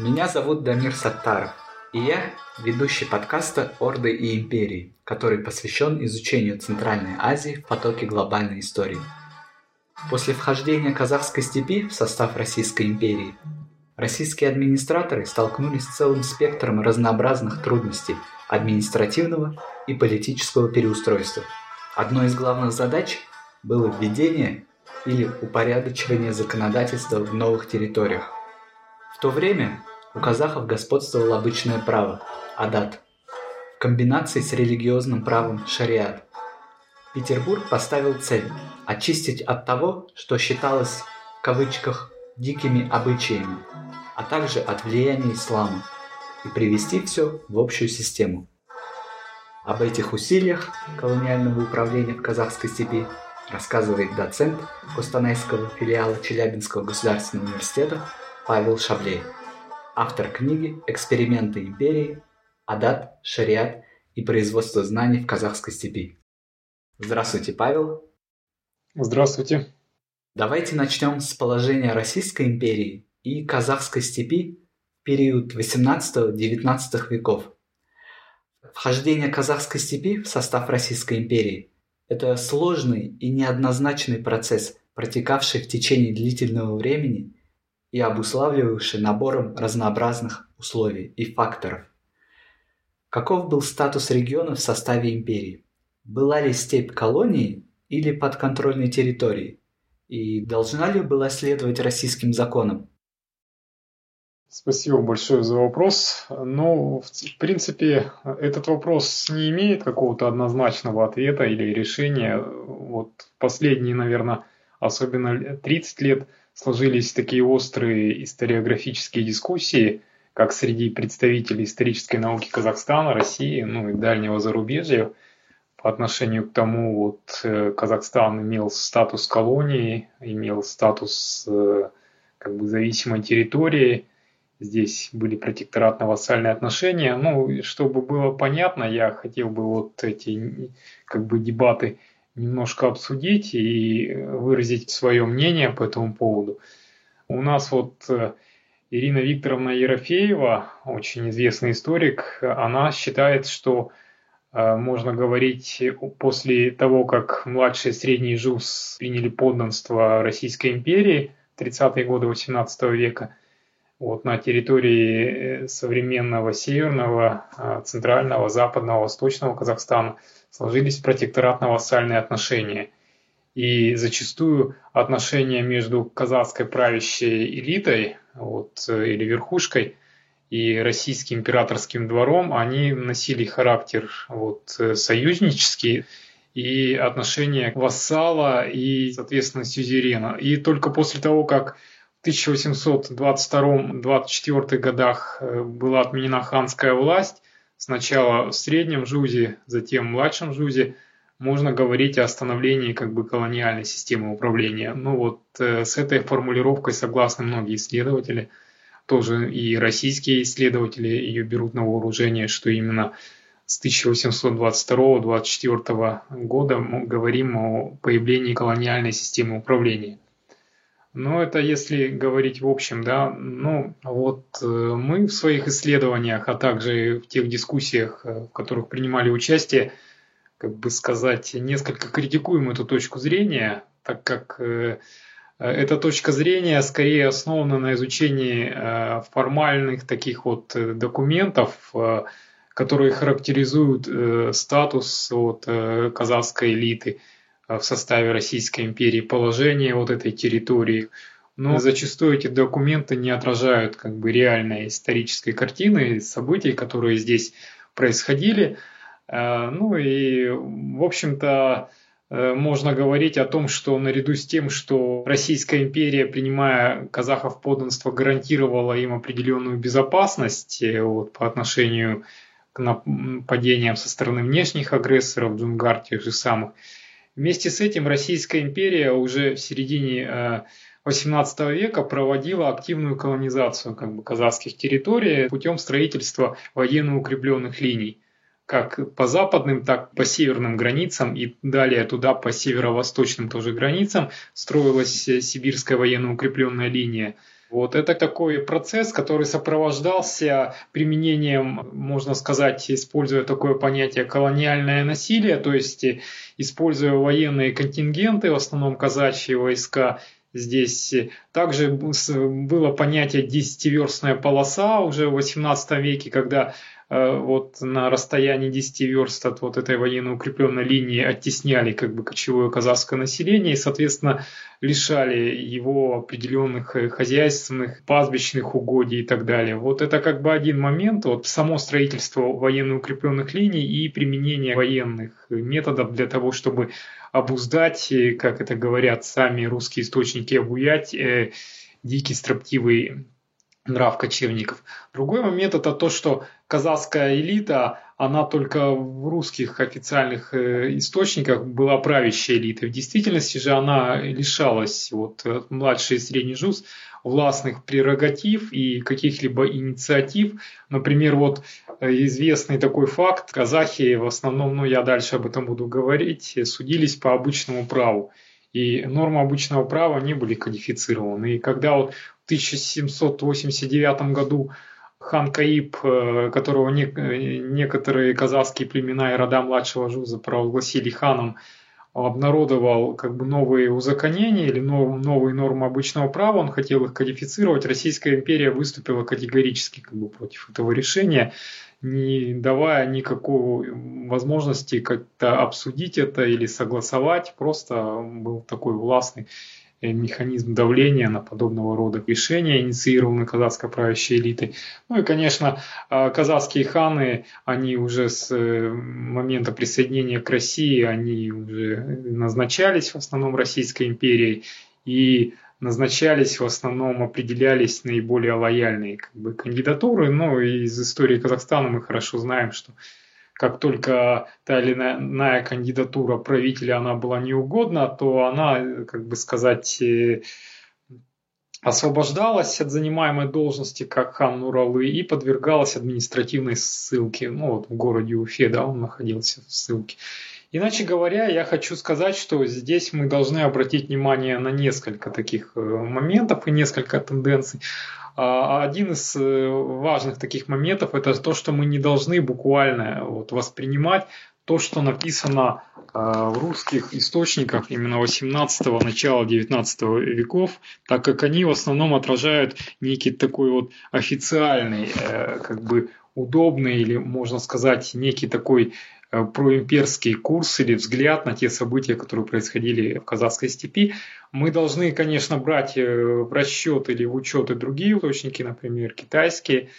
Меня зовут Дамир Саттаров, и я ведущий подкаста «Орды и империи», который посвящен изучению Центральной Азии в потоке глобальной истории. После вхождения казахской степи в состав Российской империи, российские администраторы столкнулись с целым спектром разнообразных трудностей административного и политического переустройства. Одной из главных задач было введение или упорядочивание законодательства в новых территориях. В то время у казахов господствовало обычное право – адат, в комбинации с религиозным правом – шариат. Петербург поставил цель – очистить от того, что считалось в кавычках «дикими обычаями», а также от влияния ислама, и привести все в общую систему. Об этих усилиях колониального управления в казахской степи рассказывает доцент Костанайского филиала Челябинского государственного университета Павел Шаблей, автор книги «Эксперименты империи. Адат, шариат и производство знаний в казахской степи». Здравствуйте, Павел. Здравствуйте. Давайте начнем с положения Российской империи и казахской степи в период 18-19 веков. Вхождение казахской степи в состав Российской империи – это сложный и неоднозначный процесс, протекавший в течение длительного времени и обуславливавший набором разнообразных условий и факторов. Каков был статус региона в составе империи? Была ли степь колонией или подконтрольной территорией? И должна ли была следовать российским законам? Спасибо большое за вопрос. Ну, в принципе, этот вопрос не имеет какого-то однозначного ответа или решения. Вот последние, наверное, особенно 30 лет сложились такие острые историографические дискуссии, как среди представителей исторической науки Казахстана, России, ну и дальнего зарубежья – по отношению к тому, вот э, Казахстан имел статус колонии, имел статус э, как бы зависимой территории, здесь были протекторатно-вассальные отношения. Ну, чтобы было понятно, я хотел бы вот эти как бы дебаты немножко обсудить и выразить свое мнение по этому поводу. У нас вот э, Ирина Викторовна Ерофеева, очень известный историк, она считает, что Э, можно говорить после того, как младшие и средний ЖУС приняли подданство Российской империи в 30-е годы XVIII века, вот на территории э, современного северного, э, центрального, западного, восточного Казахстана сложились протекторатно-вассальные отношения. И зачастую отношения между казахской правящей элитой вот, или верхушкой – и российским императорским двором, они носили характер вот, э, союзнический и отношения вассала и, соответственно, сюзерена. И только после того, как 1822-24 годах э, была отменена ханская власть, сначала в среднем жузе, затем в младшем жузе, можно говорить о становлении как бы колониальной системы управления. Ну вот э, с этой формулировкой согласны многие исследователи – тоже и российские исследователи ее берут на вооружение, что именно с 1822-1824 года мы говорим о появлении колониальной системы управления. Но это если говорить в общем, да, ну вот э, мы в своих исследованиях, а также в тех дискуссиях, э, в которых принимали участие, как бы сказать, несколько критикуем эту точку зрения, так как э, эта точка зрения скорее основана на изучении формальных таких вот документов, которые характеризуют статус вот казахской элиты в составе Российской империи, положение вот этой территории. Но зачастую эти документы не отражают как бы реальной исторической картины событий, которые здесь происходили. Ну и, в общем-то, Э, можно говорить о том, что наряду с тем, что Российская империя, принимая казахов подданство, гарантировала им определенную безопасность э, вот, по отношению к нападениям со стороны внешних агрессоров, Джунгар тех же самых. Вместе с этим Российская империя уже в середине XVIII э, века проводила активную колонизацию как бы, казахских территорий путем строительства военно укрепленных линий как по западным, так по северным границам и далее туда по северо-восточным тоже границам строилась сибирская военно укрепленная линия. Вот это такой процесс, который сопровождался применением, можно сказать, используя такое понятие колониальное насилие, то есть используя военные контингенты, в основном казачьи войска, Здесь также было понятие десятиверстная полоса уже в XVIII веке, когда Э, вот на расстоянии 10 верст от вот этой военно укрепленной линии оттесняли как бы кочевое казахское население и, соответственно, лишали его определенных э, хозяйственных, пастбищных угодий и так далее. Вот это как бы один момент, вот само строительство военно укрепленных линий и применение военных методов для того, чтобы обуздать, э, как это говорят сами русские источники, обуять э, дикий строптивый нрав кочевников. Другой момент это то, что казахская элита, она только в русских официальных э, источниках была правящей элитой. В действительности же она лишалась, вот младший и средний жуз, властных прерогатив и каких-либо инициатив. Например, вот э, известный такой факт, казахи в основном, ну я дальше об этом буду говорить, судились по обычному праву. И нормы обычного права не были кодифицированы. И когда вот 1789 году хан Каиб, э, которого не, э, некоторые казахские племена и рода младшего Жуза провозгласили ханом, обнародовал как бы новые узаконения или нов, новые нормы обычного права, он хотел их кодифицировать. Российская империя выступила категорически как бы против этого решения, не давая никакой возможности как-то обсудить это или согласовать. Просто был такой властный механизм давления на подобного рода решения, инициированные казахской правящей элитой. Ну и, конечно, а, казахские ханы, они уже с э, момента присоединения к России, они уже назначались в основном Российской империей и назначались в основном, определялись наиболее лояльные как бы, кандидатуры. Ну, и из истории Казахстана мы хорошо знаем, что как только та или иная кандидатура правителя она была неугодна, то она, как бы сказать, э, освобождалась от занимаемой должности как хан Нуралы и подвергалась административной ссылке. Ну вот в городе Уфе, да, он находился в ссылке. Иначе говоря, я хочу сказать, что здесь мы должны обратить внимание на несколько таких э, моментов и несколько тенденций. А, один из э, важных таких моментов это то, что мы не должны буквально вот воспринимать то, что написано а, в русских источниках именно 18-го, начала 19 веков, так как они в основном отражают некий такой вот официальный, э, как бы удобный или, можно сказать, некий такой Э, проимперский курс или взгляд на те события, которые происходили в казахской степи, мы должны, конечно, брать э, в расчет или в учет и другие источники, например, китайские,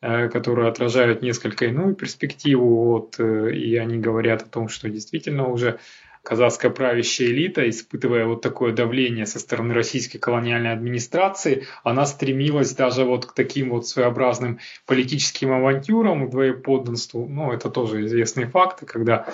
э, которые отражают несколько иную перспективу, вот, и они говорят о том, что действительно уже казахская правящая элита, испытывая вот такое давление со стороны российской колониальной администрации, она стремилась даже вот к таким вот своеобразным политическим авантюрам, двоеподданству. Ну, это тоже известные факты, когда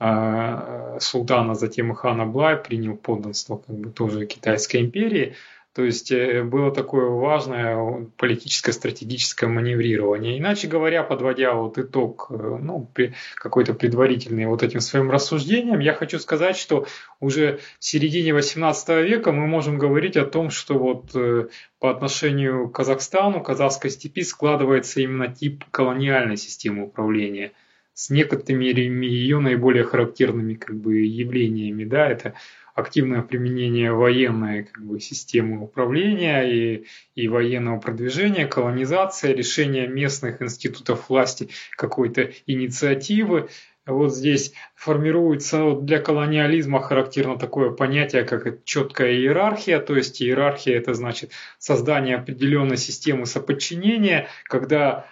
э, султана, затем и хана Блай принял подданство как бы тоже Китайской империи. То есть э, было такое важное политическое стратегическое маневрирование. Иначе говоря, подводя вот итог, э, ну, какой-то предварительный вот этим своим рассуждением, я хочу сказать, что уже в середине 18 века мы можем говорить о том, что вот э, по отношению к Казахстану, казахской степи складывается именно тип колониальной системы управления с некоторыми ее наиболее характерными как бы явлениями, да, это активное применение военной как бы, системы управления и, и военного продвижения, колонизация, решение местных институтов власти какой-то инициативы. Вот здесь формируется для колониализма характерно такое понятие, как четкая иерархия, то есть иерархия это значит создание определенной системы соподчинения, когда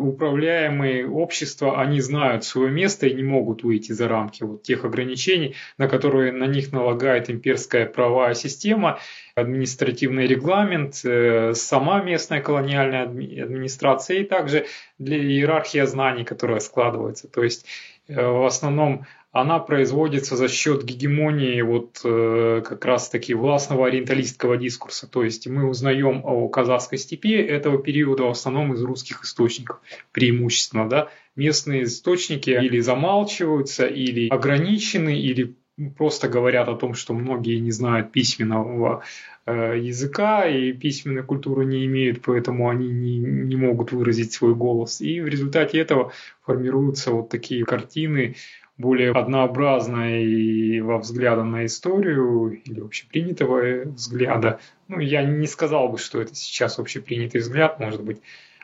управляемые общества, они знают свое место и не могут выйти за рамки вот тех ограничений, на которые на них налагает имперская правовая система, административный регламент, э, сама местная колониальная администрация и также для иерархия знаний, которая складывается. То есть в основном она производится за счет гегемонии вот э, как раз-таки властного ориенталистского дискурса. То есть мы узнаем о казахской степи этого периода в основном из русских источников преимущественно. Да? Местные источники или замалчиваются, или ограничены, или просто говорят о том, что многие не знают письменного э, языка и письменной культуры не имеют, поэтому они не, не могут выразить свой голос. И в результате этого формируются вот такие картины, более однообразной во взгляда на историю или общепринятого взгляда. Ну, я не сказал бы, что это сейчас общепринятый взгляд, может быть,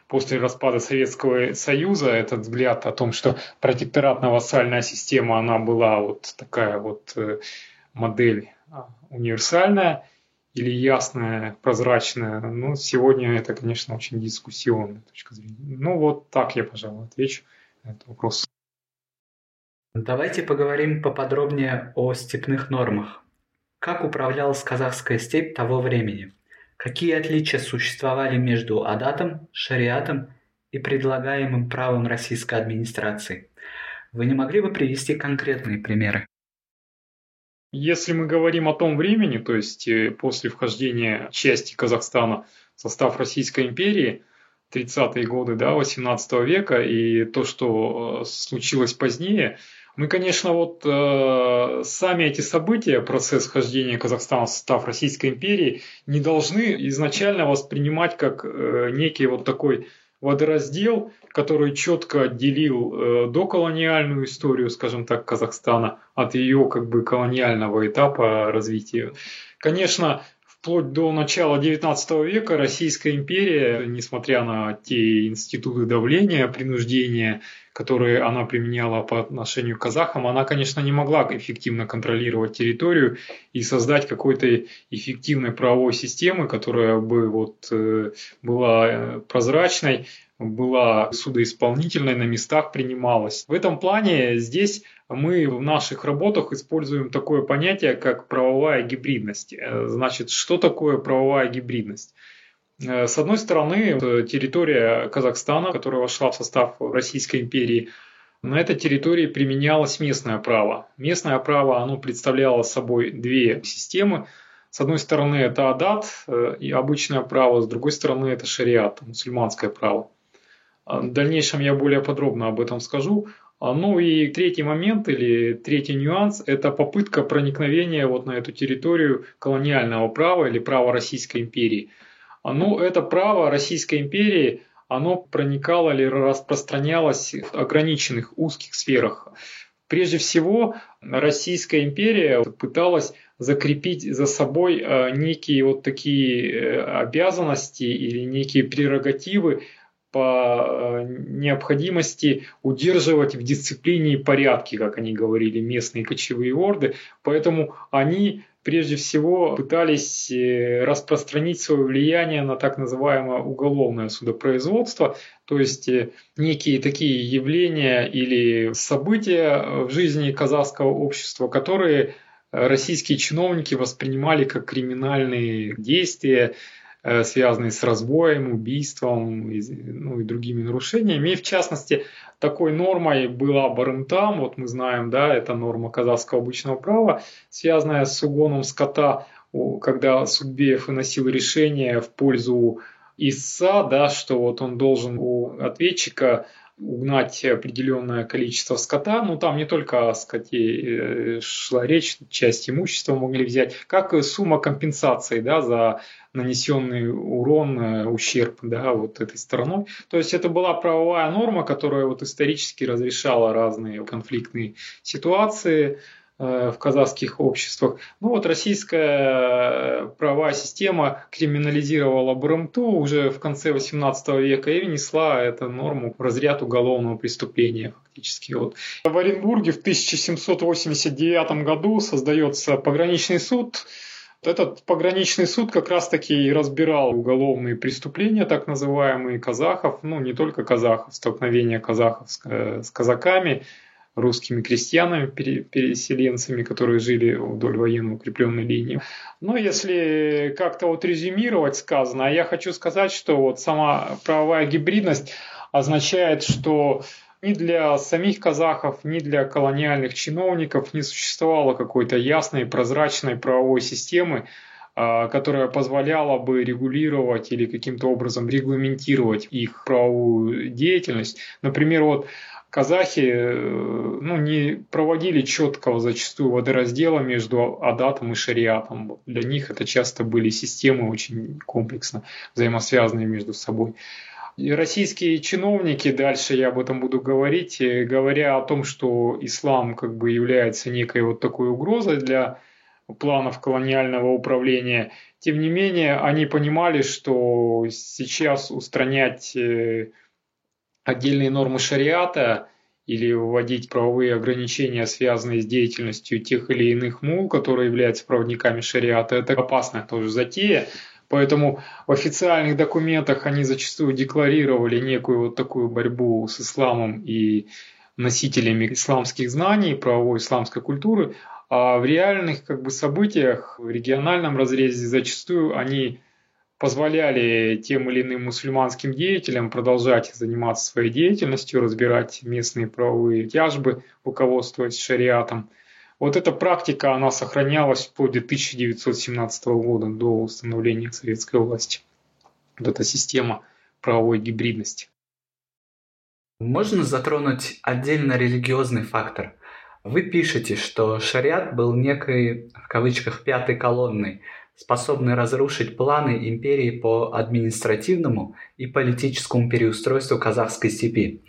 после распада Советского Союза этот взгляд о том, что протекторатно-вассальная система, она была вот такая вот э, модель а, универсальная или ясная, прозрачная. Ну, сегодня это, конечно, очень дискуссионная точка зрения. Ну, вот так я, пожалуй, отвечу на этот вопрос. Давайте поговорим поподробнее о степных нормах. Как управлялась казахская степь того времени? Какие отличия существовали между адатом, шариатом и предлагаемым правом российской администрации? Вы не могли бы привести конкретные примеры? Если мы говорим о том времени, то есть э, после вхождения части Казахстана в состав Российской империи, 30-е годы да, 18 века и то, что э, случилось позднее – мы, конечно, вот э, сами эти события, процесс вхождения Казахстана в состав Российской империи, не должны изначально воспринимать как э, некий вот такой водораздел, который четко отделил э, доколониальную историю, скажем так, Казахстана от ее как бы колониального этапа развития. Конечно, вплоть до начала XIX века Российская империя, несмотря на те институты давления, принуждения, которые она применяла по отношению к казахам, она, конечно, не могла эффективно контролировать территорию и создать какой-то эффективной правовой системы, которая бы вот э, была э, прозрачной, была судоисполнительной, на местах принималась. В этом плане здесь мы в наших работах используем такое понятие, как правовая гибридность. Э, значит, что такое правовая гибридность? Э, с одной стороны, территория Казахстана, которая вошла в состав Российской империи, на этой территории применялось местное право. Местное право оно представляло собой две системы. С одной стороны, это адат э, и обычное право, с другой стороны, это шариат, мусульманское право. В дальнейшем я более подробно об этом скажу. А, ну и третий момент или третий нюанс – это попытка проникновения вот на эту территорию колониального права или права Российской империи. А, ну, это право Российской империи, оно проникало или распространялось в ограниченных узких сферах. Прежде всего, Российская империя пыталась закрепить за собой а, некие вот такие э, обязанности или некие прерогативы по э, необходимости удерживать в дисциплине и порядке, как они говорили, местные кочевые орды. Поэтому они прежде всего пытались э, распространить свое влияние на так называемое уголовное судопроизводство, то есть э, некие такие явления или события в жизни казахского общества, которые российские чиновники воспринимали как криминальные действия, Э, связанные с разбоем, убийством и, ну, и другими нарушениями. И в частности, такой нормой была барымтам, вот мы знаем, да, это норма казахского обычного права, связанная с угоном скота, когда Судбеев выносил решение в пользу ИСА, да, что вот он должен у ответчика угнать определенное количество скота, ну там не только о скоте э, шла речь, часть имущества могли взять, как сумма компенсации да, за нанесенный урон, э, ущерб да, вот этой стороной. То есть это была правовая норма, которая вот исторически разрешала разные конфликтные ситуации, в казахских обществах. Ну вот российская э, правовая система криминализировала БРМТУ уже в конце 18 века и внесла эту норму в разряд уголовного преступления фактически. Вот. В Оренбурге в 1789 году создается пограничный суд, этот пограничный суд как раз-таки и разбирал уголовные преступления, так называемые казахов, ну не только казахов, столкновения казахов с, э, с казаками, русскими крестьянами, переселенцами, которые жили вдоль военно укрепленной линии. Но если как-то вот резюмировать сказано, я хочу сказать, что вот сама правовая гибридность означает, что ни для самих казахов, ни для колониальных чиновников не существовало какой-то ясной, прозрачной правовой системы, а, которая позволяла бы регулировать или каким-то образом регламентировать их правовую деятельность. Например, вот казахи ну, не проводили четкого зачастую водораздела между адатом и шариатом. Для них это часто были системы очень комплексно взаимосвязанные между собой. И российские чиновники, дальше я об этом буду говорить, э, говоря о том, что ислам как бы является некой вот такой угрозой для планов колониального управления, тем не менее они понимали, что сейчас устранять э, отдельные нормы шариата или вводить правовые ограничения, связанные с деятельностью тех или иных мул, которые являются проводниками шариата, это опасная тоже затея. Поэтому в официальных документах они зачастую декларировали некую вот такую борьбу с исламом и носителями исламских знаний, правовой исламской культуры, а в реальных как бы, событиях, в региональном разрезе зачастую они позволяли тем или иным мусульманским деятелям продолжать заниматься своей деятельностью, разбирать местные правовые тяжбы, руководствуясь шариатом. Вот эта практика, она сохранялась вплоть до 1917 года, до установления советской власти. Вот эта система правовой гибридности. Можно затронуть отдельно религиозный фактор. Вы пишете, что шариат был некой, в кавычках, пятой колонной, способный разрушить планы империи по административному и политическому переустройству казахской степи.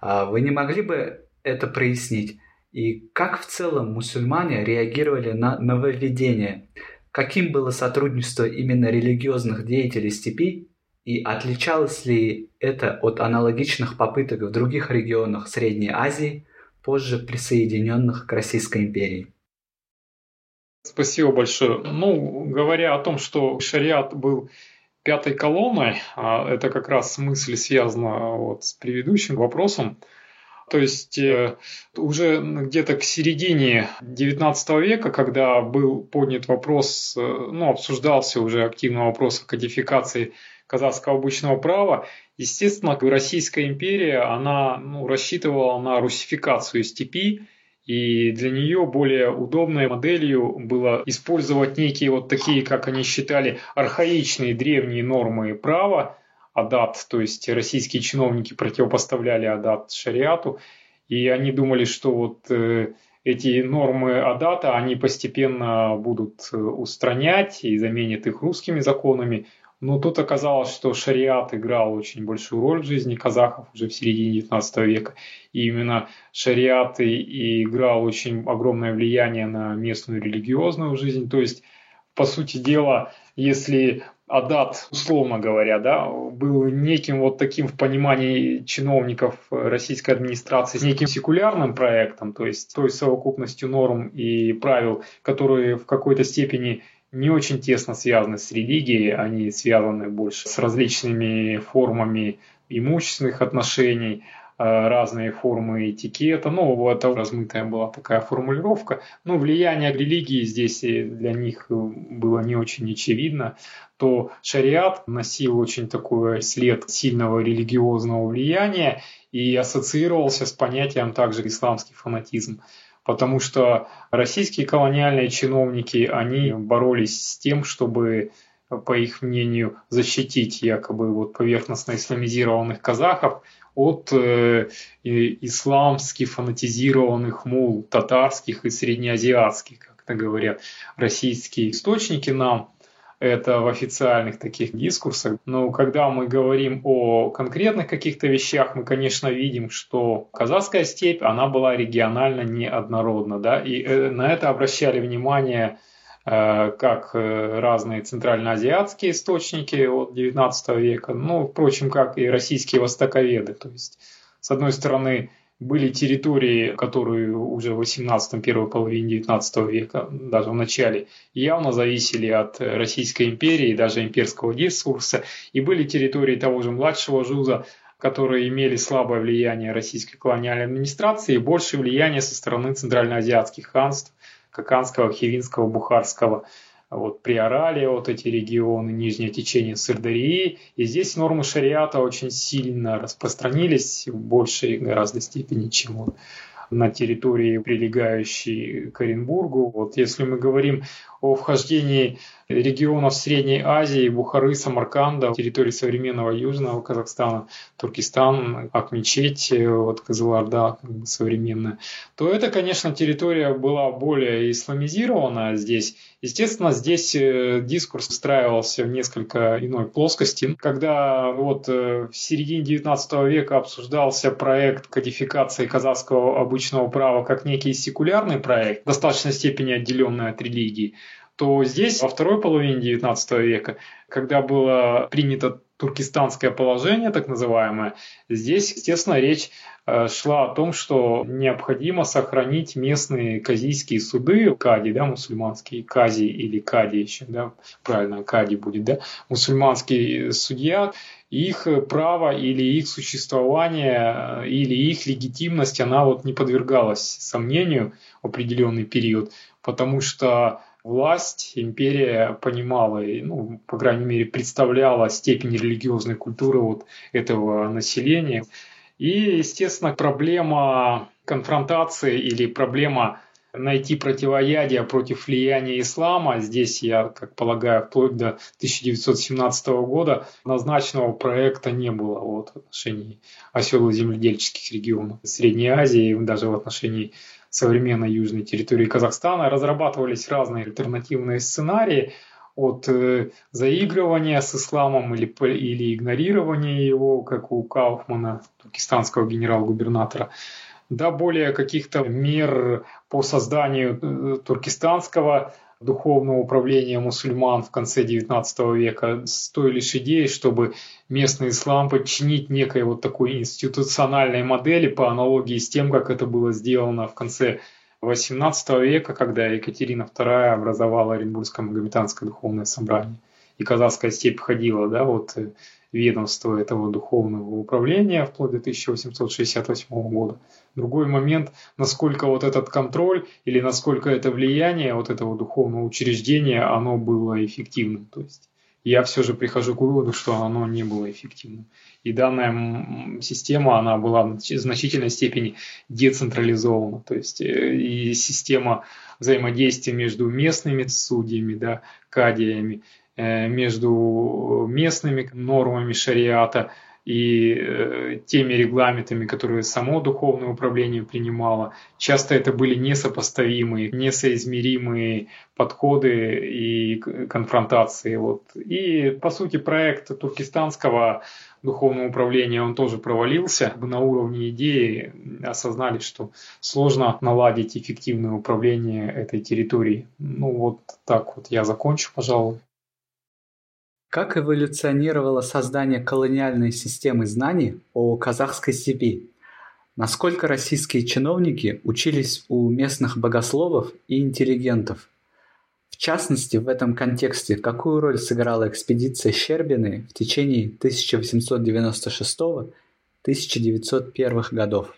А вы не могли бы это прояснить? И как в целом мусульмане реагировали на нововведение? Каким было сотрудничество именно религиозных деятелей степи и отличалось ли это от аналогичных попыток в других регионах Средней Азии, позже присоединенных к Российской империи? Спасибо большое. Ну, говоря о том, что шариат был пятой колонной, а это как раз мысль связана вот с предыдущим вопросом, то есть э, уже где-то к середине XIX века, когда был поднят вопрос, э, ну, обсуждался уже активно вопрос о кодификации казахского обычного права, естественно, Российская империя, она ну, рассчитывала на русификацию степи, и для нее более удобной моделью было использовать некие вот такие, как они считали, архаичные древние нормы права, адат, то есть российские чиновники противопоставляли адат шариату, и они думали, что вот э, эти нормы адата, они постепенно будут э, устранять и заменят их русскими законами, но тут оказалось, что шариат играл очень большую роль в жизни казахов уже в середине XIX века. И именно шариат и играл очень огромное влияние на местную религиозную жизнь. То есть, по сути дела, если Адат, условно говоря, да, был неким вот таким в понимании чиновников российской администрации, неким секулярным проектом, то есть той совокупностью норм и правил, которые в какой-то степени не очень тесно связаны с религией, они связаны больше с различными формами имущественных отношений, э, разные формы этикета. Ну, это размытая была такая формулировка. Но влияние религии здесь для них было не очень очевидно. То шариат носил очень такой след сильного религиозного влияния и ассоциировался с понятием также исламский фанатизм потому что российские колониальные чиновники, они боролись с тем, чтобы по их мнению, защитить якобы вот поверхностно исламизированных казахов от э, исламски фанатизированных мул, татарских и среднеазиатских, как это говорят российские источники нам это в официальных таких дискурсах. Но когда мы говорим о конкретных каких-то вещах, мы, конечно, видим, что казахская степь, она была регионально неоднородна. Да? И э, на это обращали внимание э, как э, разные центральноазиатские источники от XIX века, ну, впрочем, как и российские востоковеды. То есть, с одной стороны, были территории, которые уже в 18 первой половине 19 века, даже в начале, явно зависели от Российской империи, даже имперского дискурса, и были территории того же младшего Жуза, которые имели слабое влияние российской колониальной администрации и большее влияние со стороны центральноазиатских ханств, Каканского, Хивинского, Бухарского вот Приорале, вот эти регионы, нижнее течение Сырдарии. И здесь нормы шариата очень сильно распространились в большей гораздо степени, чем вот на территории, прилегающей к Оренбургу. Вот если мы говорим о вхождении регионов Средней Азии, Бухары, Самарканда, территории современного Южного Казахстана, Туркестан, Акмечеть, вот Кызылорда как бы современная, то это, конечно, территория была более исламизирована здесь. Естественно, здесь э, дискурс устраивался в несколько иной плоскости. Когда вот э, в середине 19 века обсуждался проект кодификации казахского обычного права как некий секулярный проект, в достаточной степени отделенный от религии, то здесь во второй половине XIX века, когда было принято туркестанское положение, так называемое, здесь, естественно, речь э, шла о том, что необходимо сохранить местные казийские суды, кади, да, мусульманские, кази или кади еще, да, правильно, кади будет, да, мусульманский судья, их право или их существование или их легитимность, она вот не подвергалась сомнению в определенный период, потому что власть, империя понимала, ну, по крайней мере, представляла степень религиозной культуры вот этого населения. И, естественно, проблема конфронтации или проблема найти противоядие против влияния ислама. Здесь, я как полагаю, вплоть до 1917 года назначенного проекта не было вот, в отношении оседло-земледельческих регионов Средней Азии, даже в отношении современной южной территории Казахстана. Разрабатывались разные альтернативные сценарии от э, заигрывания с исламом или, или игнорирования его, как у Кауфмана, туркестанского генерал-губернатора, до более каких-то мер по созданию э, туркестанского духовного управления мусульман в конце XIX века с той лишь идеей, чтобы местный ислам подчинить некой вот такой институциональной модели по аналогии с тем, как это было сделано в конце XVIII века, когда Екатерина II образовала Оренбургское Магометанское духовное собрание. И казахская степь входила да, вот, э, ведомство этого духовного управления вплоть до 1868 года. Другой момент, насколько вот этот контроль или насколько это влияние вот этого духовного учреждения, оно было эффективным. То есть я все же прихожу к выводу, что оно не было эффективным. И данная система, она была в значительной степени децентрализована. То есть э, и система взаимодействия между местными судьями, да, кадиями, между местными нормами шариата и э, теми регламентами, которые само духовное управление принимало. Часто это были несопоставимые, несоизмеримые подходы и конфронтации. Вот. И, по сути, проект туркестанского духовного управления, он тоже провалился. На уровне идеи осознали, что сложно наладить эффективное управление этой территорией. Ну вот так вот я закончу, пожалуй. Как эволюционировало создание колониальной системы знаний о казахской степи? Насколько российские чиновники учились у местных богословов и интеллигентов? В частности, в этом контексте, какую роль сыграла экспедиция Щербины в течение 1896-1901 годов?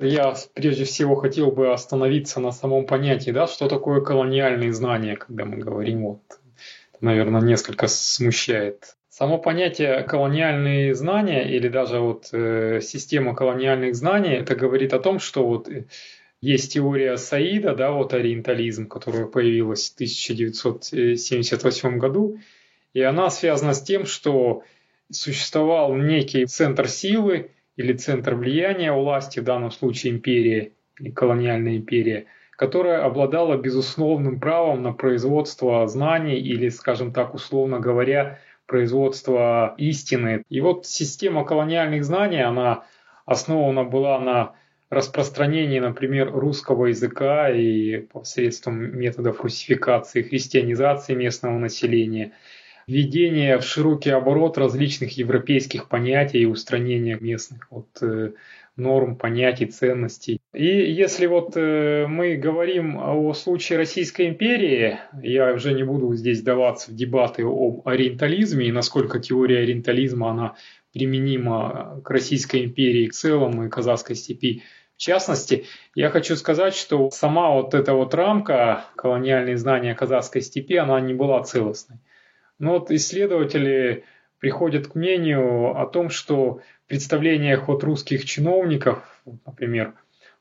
Я прежде всего хотел бы остановиться на самом понятии, да, что такое колониальные знания, когда мы говорим вот наверное, несколько смущает. Само понятие колониальные знания или даже вот э, система колониальных знаний, это говорит о том, что вот э, есть теория Саида, да, вот ориентализм, которая появилась в 1978 году, и она связана с тем, что существовал некий центр силы или центр влияния власти, в данном случае империя или колониальная империя – которая обладала безусловным правом на производство знаний или, скажем так, условно говоря, производство истины. И вот система колониальных знаний, она основана была на распространении, например, русского языка и посредством методов русификации, христианизации местного населения, введение в широкий оборот различных европейских понятий и устранения местных от э, норм, понятий, ценностей. И если вот э, мы говорим о случае Российской империи, я уже не буду здесь даваться в дебаты об ориентализме и насколько теория ориентализма, она применима к Российской империи в целом и казахской степи в частности, я хочу сказать, что сама вот эта вот рамка колониальные знания казахской степи, она не была целостной. Но вот исследователи приходят к мнению о том, что представлениях от русских чиновников, например,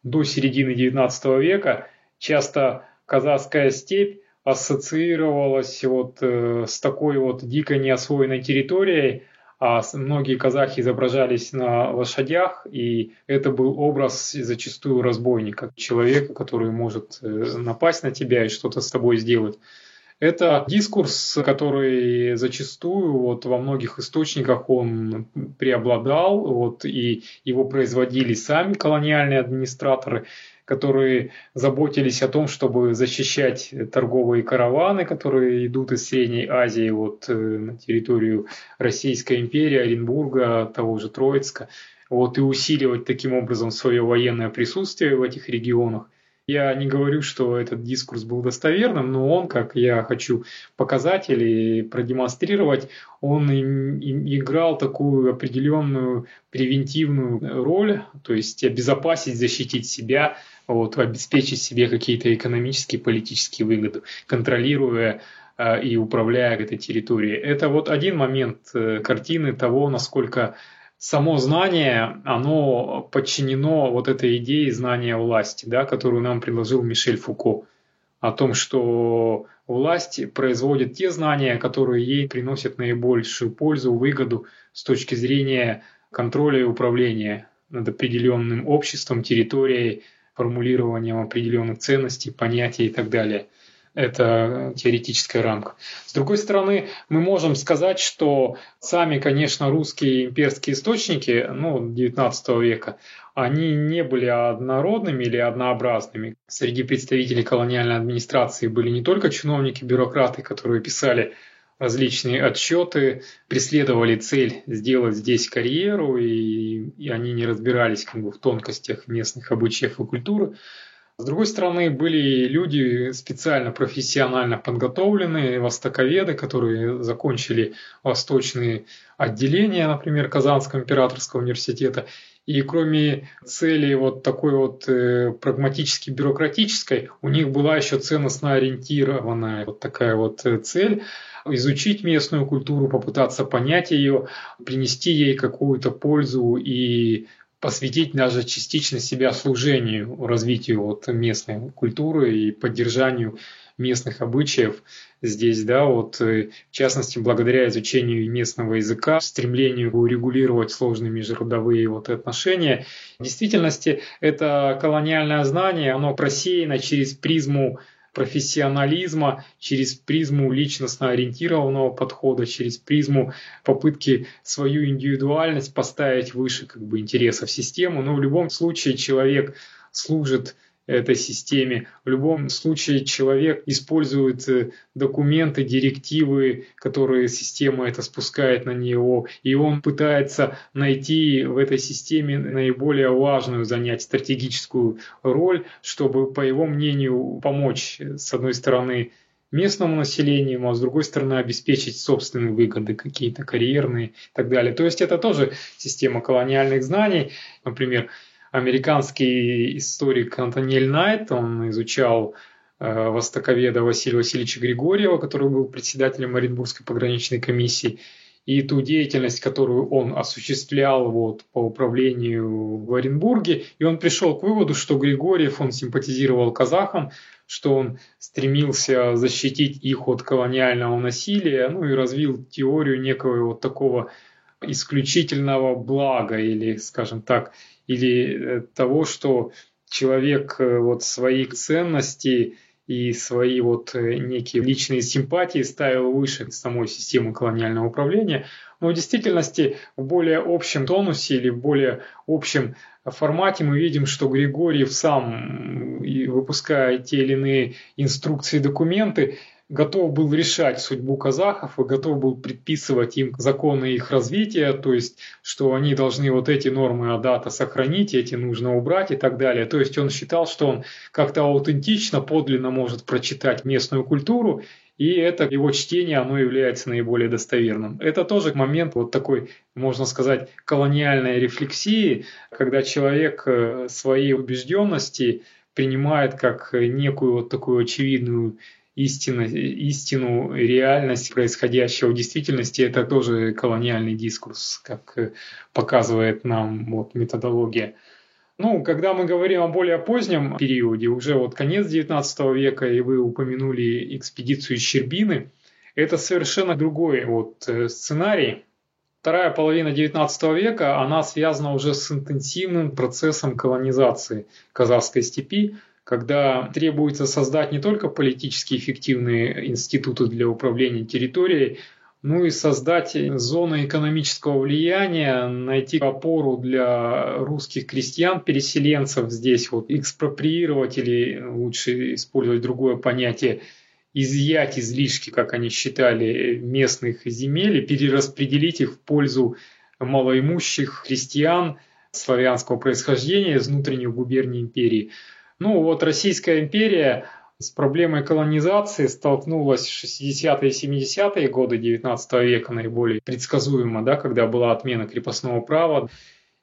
до середины XIX века часто казахская степь ассоциировалась вот э, с такой вот дикой неосвоенной территорией, а многие казахи изображались на лошадях, и это был образ зачастую разбойника, человека, который может э, напасть на тебя и что-то с тобой сделать. Это дискурс, который зачастую вот во многих источниках он преобладал, вот, и его производили сами колониальные администраторы, которые заботились о том, чтобы защищать торговые караваны, которые идут из Средней Азии вот, э, на территорию Российской империи, Оренбурга, того же Троицка, вот, и усиливать таким образом свое военное присутствие в этих регионах. Я не говорю, что этот дискурс был достоверным, но он, как я хочу показать или продемонстрировать, он играл такую определенную превентивную роль, то есть обезопасить, защитить себя, вот, обеспечить себе какие-то экономические, политические выгоды, контролируя э, и управляя этой территорией. Это вот один момент э, картины того, насколько само знание, оно подчинено вот этой идее знания власти, да, которую нам предложил Мишель Фуко, о том, что власть производит те знания, которые ей приносят наибольшую пользу, выгоду с точки зрения контроля и управления над определенным обществом, территорией, формулированием определенных ценностей, понятий и так далее – это теоретическая рамка. С другой стороны, мы можем сказать, что сами, конечно, русские имперские источники ну, XIX века, они не были однородными или однообразными. Среди представителей колониальной администрации были не только чиновники, бюрократы, которые писали различные отчеты, преследовали цель сделать здесь карьеру, и, и они не разбирались как бы, в тонкостях местных обычаев и культуры. С другой стороны, были люди специально профессионально подготовленные, востоковеды, которые закончили восточные отделения, например, Казанского императорского университета. И кроме цели вот такой вот э, прагматически бюрократической, у них была еще ценностно ориентированная вот такая вот э, цель изучить местную культуру, попытаться понять ее, принести ей какую-то пользу и посвятить даже частично себя служению, развитию вот местной культуры и поддержанию местных обычаев здесь, да, вот э, в частности благодаря изучению местного языка, стремлению урегулировать сложные межродовые вот отношения. В действительности это колониальное знание, оно просеяно через призму профессионализма, через призму личностно ориентированного подхода, через призму попытки свою индивидуальность поставить выше как бы, интересов системы. Но в любом случае человек служит этой системе. В любом случае человек использует э, документы, директивы, которые система это спускает на него, и он пытается найти в этой системе наиболее важную, занять стратегическую роль, чтобы, по его мнению, помочь, э, с одной стороны, местному населению, а с другой стороны обеспечить собственные выгоды какие-то карьерные и так далее. То есть это тоже система колониальных знаний. Например, американский историк Антониэль Найт, он изучал э, востоковеда Василия Васильевича Григорьева, который был председателем Оренбургской пограничной комиссии, и ту деятельность, которую он осуществлял вот, по управлению в Оренбурге. И он пришел к выводу, что Григорьев, он симпатизировал казахам, что он стремился защитить их от колониального насилия, ну и развил теорию некого вот такого исключительного блага или, скажем так, или э, того, что человек э, вот свои ценности и свои вот э, некие личные симпатии ставил выше самой системы колониального управления. Но в действительности в более общем тонусе или в более общем формате мы видим, что Григорьев сам, выпуская те или иные инструкции документы, готов был решать судьбу казахов и готов был предписывать им законы их развития, то есть, что они должны вот эти нормы Адата сохранить, эти нужно убрать и так далее. То есть он считал, что он как-то аутентично, подлинно может прочитать местную культуру, и это его чтение, оно является наиболее достоверным. Это тоже момент вот такой, можно сказать, колониальной рефлексии, когда человек э, свои убежденности принимает как некую вот такую очевидную истину, истину, реальность происходящего в действительности, это тоже колониальный дискурс, как показывает нам вот, методология. Ну, когда мы говорим о более позднем периоде, уже вот конец 19 века, и вы упомянули экспедицию Щербины, это совершенно другой вот э, сценарий. Вторая половина 19 века, она связана уже с интенсивным процессом колонизации казахской степи, когда требуется создать не только политически эффективные институты для управления территорией, ну и создать зоны экономического влияния, найти опору для русских крестьян-переселенцев здесь, вот экспроприировать или лучше использовать другое понятие, изъять излишки, как они считали, местных земель и перераспределить их в пользу малоимущих крестьян славянского происхождения из внутренних губерний империи. Ну вот Российская империя с проблемой колонизации столкнулась в 60-е и 70-е годы 19 века наиболее предсказуемо, да, когда была отмена крепостного права,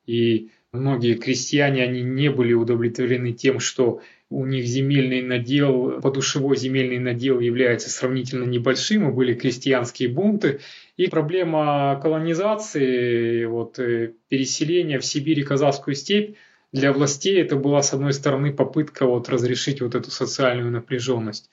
и многие крестьяне, они не были удовлетворены тем, что у них земельный надел, подушевой земельный надел является сравнительно небольшим, и были крестьянские бунты. И проблема колонизации, вот, э, переселения в Сибирь и Казахскую степь для властей это была, с одной стороны, попытка вот разрешить вот эту социальную напряженность.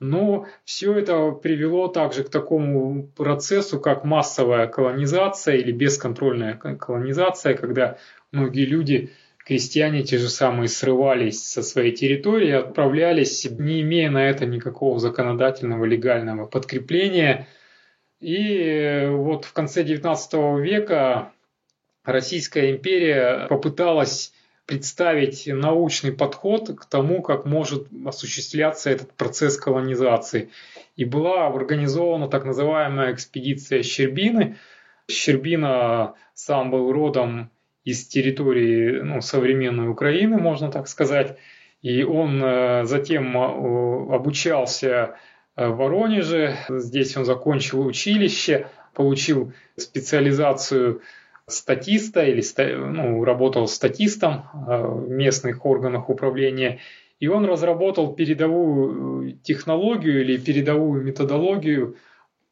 Но все это привело также к такому процессу, как массовая колонизация или бесконтрольная колонизация, когда многие люди, крестьяне те же самые, срывались со своей территории, отправлялись, не имея на это никакого законодательного легального подкрепления. И вот в конце XIX века Российская империя попыталась представить научный подход к тому, как может осуществляться этот процесс колонизации. И была организована так называемая экспедиция Щербины. Щербина сам был родом из территории ну, современной Украины, можно так сказать. И он э, затем э, обучался э, в Воронеже. Здесь он закончил училище, получил специализацию статиста или ну, работал статистом э, в местных органах управления, и он разработал передовую э, технологию или передовую методологию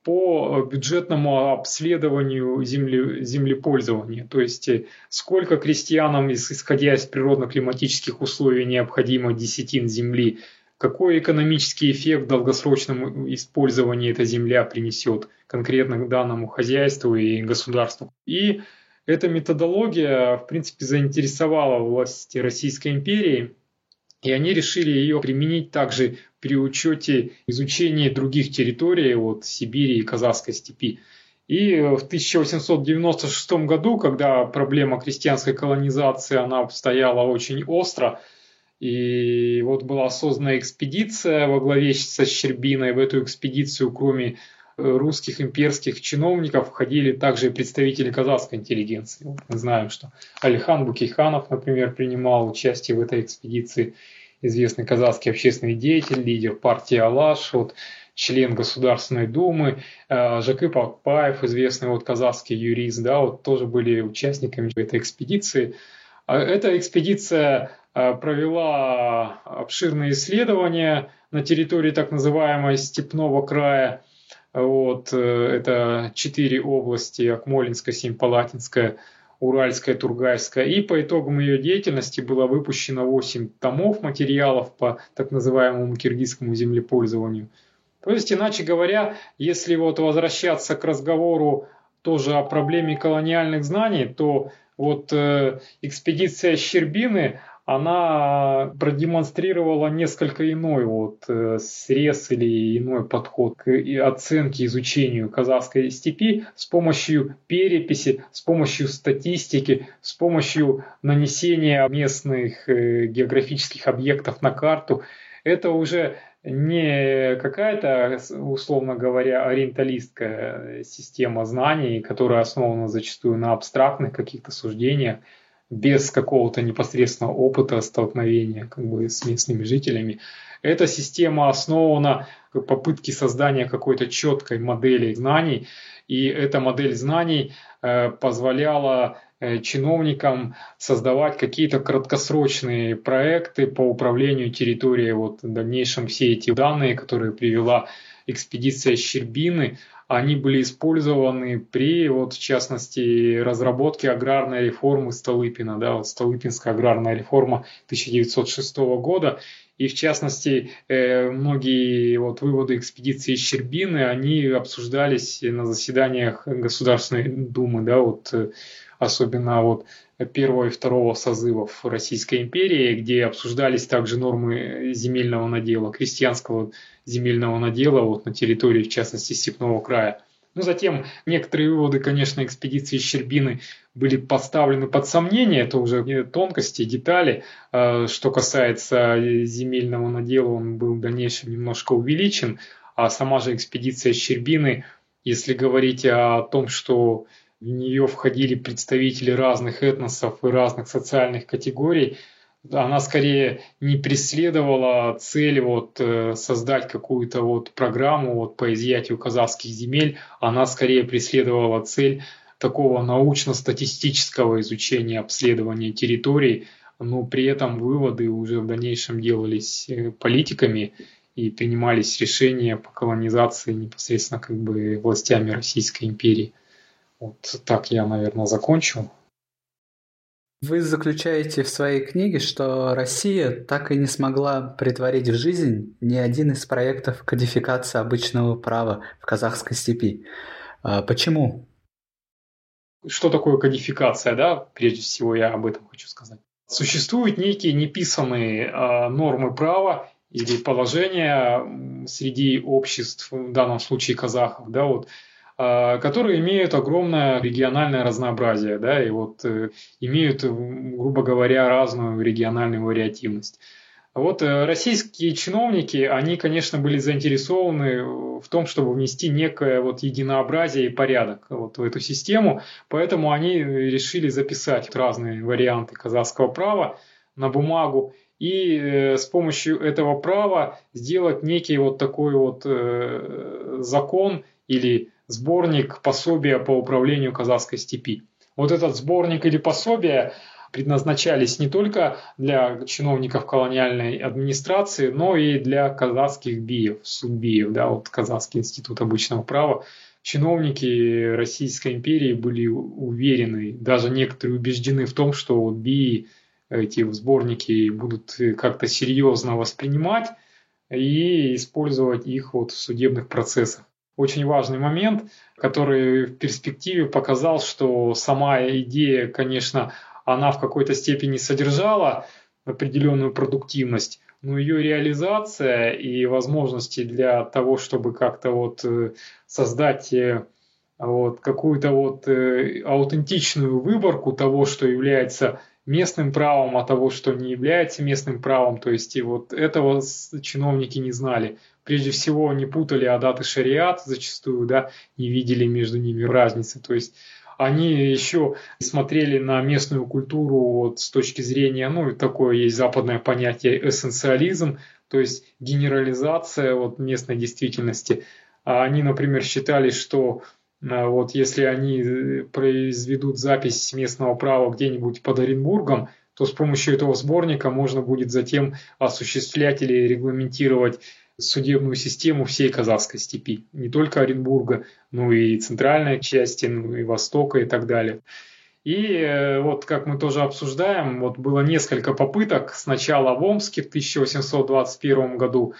по бюджетному обследованию земли, землепользования. То есть э, сколько крестьянам, исходя из природно-климатических условий, необходимо десятин земли, какой экономический эффект в долгосрочном использовании эта земля принесет конкретно к данному хозяйству и государству. И эта методология, в принципе, заинтересовала власти Российской империи, и они решили ее применить также при учете изучения других территорий от Сибири и Казахской степи. И в 1896 году, когда проблема крестьянской колонизации, она стояла очень остро, и вот была создана экспедиция во главе со Щербиной. В эту экспедицию, кроме русских имперских чиновников входили также и представители казахской интеллигенции. Мы знаем, что Алихан Букиханов, например, принимал участие в этой экспедиции, известный казахский общественный деятель, лидер партии Алаш, вот, член Государственной Думы, э, Жакып Акпаев, известный вот казахский юрист, да, вот тоже были участниками этой экспедиции. А эта экспедиция э, провела обширные исследования на территории так называемого Степного края – вот, э, это четыре области, Акмолинская, Семипалатинская, Уральская, Тургайская. И по итогам ее деятельности было выпущено 8 томов материалов по так называемому киргизскому землепользованию. То есть, иначе говоря, если вот возвращаться к разговору тоже о проблеме колониальных знаний, то вот э, экспедиция Щербины, она продемонстрировала несколько иной вот э, срез или иной подход к оценке, изучению казахской степи с помощью переписи, с помощью статистики, с помощью нанесения местных э, географических объектов на карту. Это уже не какая-то, условно говоря, ориенталистская система знаний, которая основана зачастую на абстрактных каких-то суждениях, без какого-то непосредственного опыта столкновения как бы, с местными жителями. Эта система основана на попытке создания какой-то четкой модели знаний, и эта модель знаний э, позволяла э, чиновникам создавать какие-то краткосрочные проекты по управлению территорией. Вот в дальнейшем все эти данные, которые привела экспедиция Щербины, они были использованы при, вот, в частности, разработке аграрной реформы Столыпина, да, вот Столыпинская аграрная реформа 1906 года, и в частности, э, многие вот выводы экспедиции Щербины, они обсуждались на заседаниях Государственной Думы, да, вот э, особенно вот первого и второго созывов Российской империи, где обсуждались также нормы земельного надела, крестьянского земельного надела вот на территории, в частности, Степного края. Ну, затем некоторые выводы, конечно, экспедиции Щербины были поставлены под сомнение, это уже тонкости, детали. А, что касается земельного надела, он был в дальнейшем немножко увеличен, а сама же экспедиция Щербины, если говорить о том, что в нее входили представители разных этносов и разных социальных категорий, она скорее не преследовала цель вот э, создать какую-то вот программу вот по изъятию казахских земель, она скорее преследовала цель такого научно-статистического изучения обследования территорий, но при этом выводы уже в дальнейшем делались э, политиками и принимались решения по колонизации непосредственно как бы властями Российской империи. Вот так я, наверное, закончу. Вы заключаете в своей книге, что Россия так и не смогла притворить в жизнь ни один из проектов кодификации обычного права в казахской степи. А почему? Что такое кодификация, да? Прежде всего я об этом хочу сказать. Существуют некие неписанные э, нормы права или положения среди обществ, в данном случае казахов, да, вот, а, которые имеют огромное региональное разнообразие, да, и вот э, имеют, грубо говоря, разную региональную вариативность. Вот э, российские чиновники, они, конечно, были заинтересованы в том, чтобы внести некое вот единообразие и порядок вот в эту систему, поэтому они решили записать разные варианты казахского права на бумагу и э, с помощью этого права сделать некий вот такой вот закон или сборник пособия по управлению казахской степи. Вот этот сборник или пособие предназначались не только для чиновников колониальной администрации, но и для казахских биев, судбиев, да, вот Казахский институт обычного права. Чиновники Российской империи были уверены, даже некоторые убеждены в том, что вот бии эти сборники будут как-то серьезно воспринимать и использовать их вот в судебных процессах очень важный момент, который в перспективе показал, что сама идея, конечно, она в какой-то степени содержала определенную продуктивность, но ее реализация и возможности для того, чтобы как-то вот э, создать э, вот какую-то вот э, аутентичную выборку того, что является местным правом, а того, что не является местным правом. То есть и вот этого чиновники не знали. Прежде всего не путали адат и шариат зачастую, да, не видели между ними разницы. То есть они еще смотрели на местную культуру вот, с точки зрения, ну, такое есть западное понятие эссенциализм, то есть генерализация вот, местной действительности. А они, например, считали, что вот если они э, произведут запись местного права где-нибудь под Оренбургом, то с помощью этого сборника можно будет затем осуществлять или регламентировать судебную систему всей казахской степи. Не только Оренбурга, но и центральной части, ну и Востока и так далее. И э, вот как мы тоже обсуждаем, вот было несколько попыток сначала в Омске в 1821 году а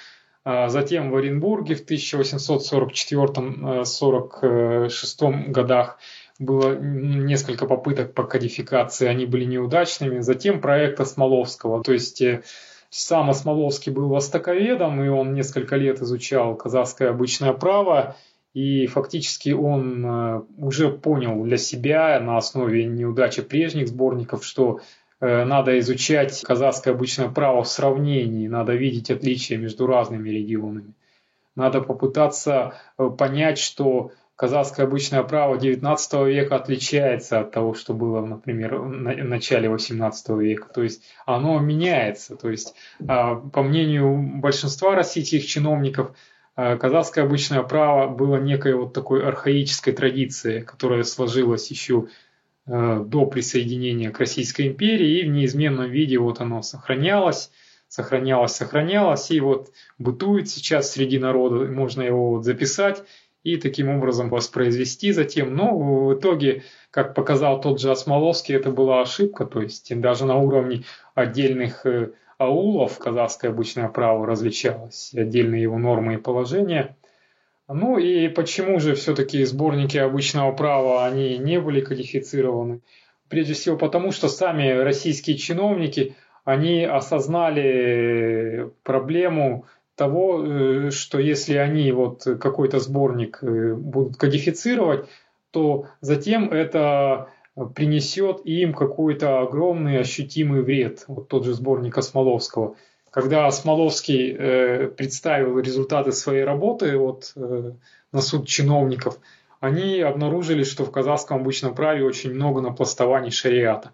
затем в Оренбурге в 1844-46 годах было несколько попыток по кодификации, они были неудачными. Затем проект Осмоловского, то есть э, сам Осмоловский был востоковедом, и он несколько лет изучал казахское обычное право, и фактически он э, уже понял для себя на основе неудачи прежних сборников, что Э, надо изучать казахское обычное право в сравнении, надо видеть отличия между разными регионами. Надо попытаться э, понять, что казахское обычное право XIX века отличается от того, что было, например, в начале XVIII века. То есть оно меняется. То есть, а, по мнению большинства российских чиновников, э, казахское обычное право было некой вот такой архаической традицией, которая сложилась еще Э, до присоединения к Российской империи, и в неизменном виде вот оно сохранялось, сохранялось, сохранялось, и вот бытует сейчас среди народа, можно его вот записать, и таким образом воспроизвести затем. Но в итоге, как показал тот же Осмоловский, это была ошибка, то есть даже на уровне отдельных э, аулов казахское обычное право различалось, отдельные его нормы и положения. Ну и почему же все-таки сборники обычного права, они не были кодифицированы? Прежде всего потому, что сами российские чиновники, они осознали проблему того, э, что если они вот какой-то сборник э, будут кодифицировать, то затем это принесет им какой-то огромный ощутимый вред. Вот тот же сборник Осмоловского. Когда Осмоловский э, представил результаты своей работы вот, э, на суд чиновников, они обнаружили, что в казахском обычном праве очень много напластований шариата.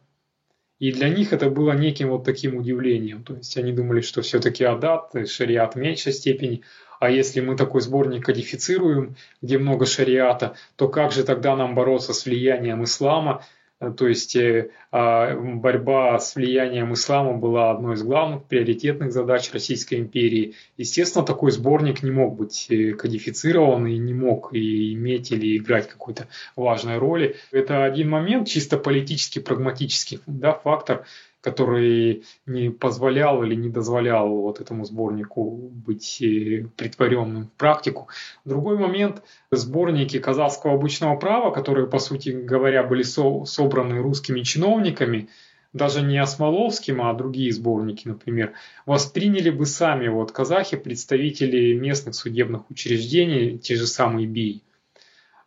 И для них это было неким вот таким удивлением. То есть они думали, что все-таки адат, шариат в меньшей степени. А если мы такой сборник кодифицируем, где много шариата, то как же тогда нам бороться с влиянием ислама? Э, то есть э, а, борьба с влиянием ислама была одной из главных приоритетных задач Российской империи. Естественно, такой сборник не мог быть э, кодифицирован и не мог и иметь или играть какой-то важной роли. Это один момент, чисто политический, прагматический да, фактор, который не позволял или не дозволял вот этому сборнику быть э, притворенным в практику. Другой момент – сборники казахского обычного права, которые, по сути говоря, были со собраны русскими чиновниками, даже не Осмоловским, а другие сборники, например, восприняли бы сами вот казахи, представители местных судебных учреждений, те же самые БИИ.